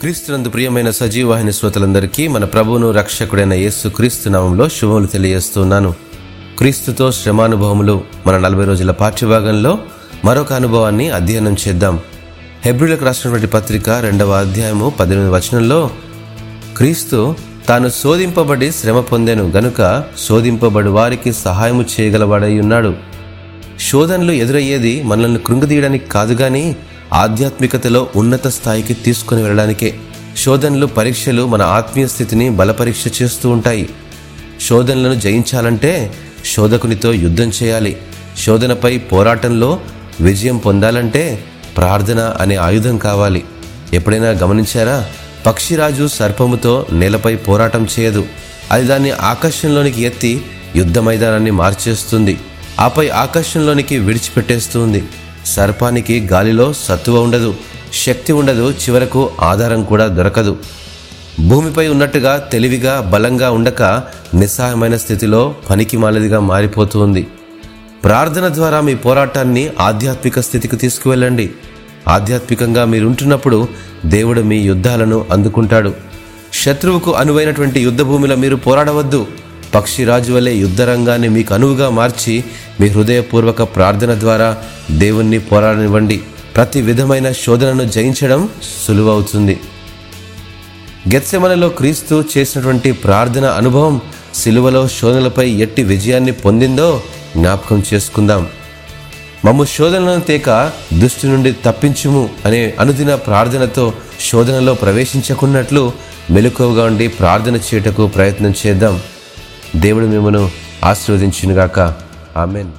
క్రీస్తునందు ప్రియమైన సజీవాహిని శ్రోతలందరికీ మన ప్రభువును రక్షకుడైన యేసు క్రీస్తు నామంలో శుభములు తెలియజేస్తున్నాను. క్రీస్తుతో శ్రమానుభవములు మన నలభై రోజుల పాఠ్యభాగంలో మరొక అనుభవాన్ని అధ్యయనం చేద్దాం. హెబ్రిలకు రాసినటువంటి పత్రిక రెండవ అధ్యాయము పద్దెనిమిది వచనంలో క్రీస్తు తాను శోధింపబడి శ్రమ పొందెను గనుక శోధింపబడి వారికి సహాయము చేయగలవాడై ఉన్నాడు. శోధనలు ఎదురయ్యేది మనల్ని కృంగదీయడానికి కాదు కానీ ఆధ్యాత్మికతలో ఉన్నత స్థాయికి తీసుకుని వెళ్ళడానికే. శోధనలు పరీక్షలు మన ఆత్మీయ స్థితిని బలపరీక్ష చేస్తూ ఉంటాయి. శోధనలను జయించాలంటే శోధకునితో యుద్ధం చేయాలి. శోధనపై పోరాటంలో విజయం పొందాలంటే ప్రార్థన అనే ఆయుధం కావాలి. ఎప్పుడైనా గమనించారా? పక్షిరాజు సర్పముతో నేలపై పోరాటం చేయదు. అది దాన్ని ఆకాశంలోనికి ఎత్తి యుద్ధ మైదానాన్ని మార్చేస్తుంది. ఆపై ఆకాశంలోనికి విడిచిపెట్టేస్తుంది. సర్పానికి గాలిలో సత్తువ ఉండదు శక్తి ఉండదు చివరకు ఆధారం కూడా దొరకదు. భూమిపై ఉన్నట్టుగా తెలివిగా బలంగా ఉండక నిస్సహాయమైన స్థితిలో పనికి మాలదిగా మారిపోతుంది ప్రార్థన ద్వారా మీ పోరాటాన్ని ఆధ్యాత్మిక స్థితికి తీసుకువెళ్ళండి. ఆధ్యాత్మికంగా మీరుంటున్నప్పుడు దేవుడు మీ యుద్ధాలను అందుకుంటాడు. శత్రువుకు అనువైనటువంటి యుద్ధ భూమిలో మీరు పోరాడవద్దు. పక్షిరాజు వలె యుద్ధరంగాన్ని మీకు అనువుగా మార్చి మీ హృదయపూర్వక ప్రార్థన ద్వారా దేవుణ్ణి పోరాడనివ్వండి. ప్రతి విధమైన శోధనను జయించడం సులువవుతుంది. గెత్సెమనలో క్రీస్తు చేసినటువంటి ప్రార్థన అనుభవం సిలువలో శోధనలపై ఎట్టి విజయాన్ని పొందిందో జ్ఞాపకం చేసుకుందాం. మమ్ము శోధనలను తేక దుష్టి నుండి తప్పించుము అనే అనుదిన ప్రార్థనతో శోధనలో ప్రవేశించకున్నట్లు మెలకువగా ఉండి ప్రార్థన చేయటకు ప్రయత్నం చేద్దాం. దేవుడు మిమ్మను ఆశీర్వదించినగాక. ఆమెన్.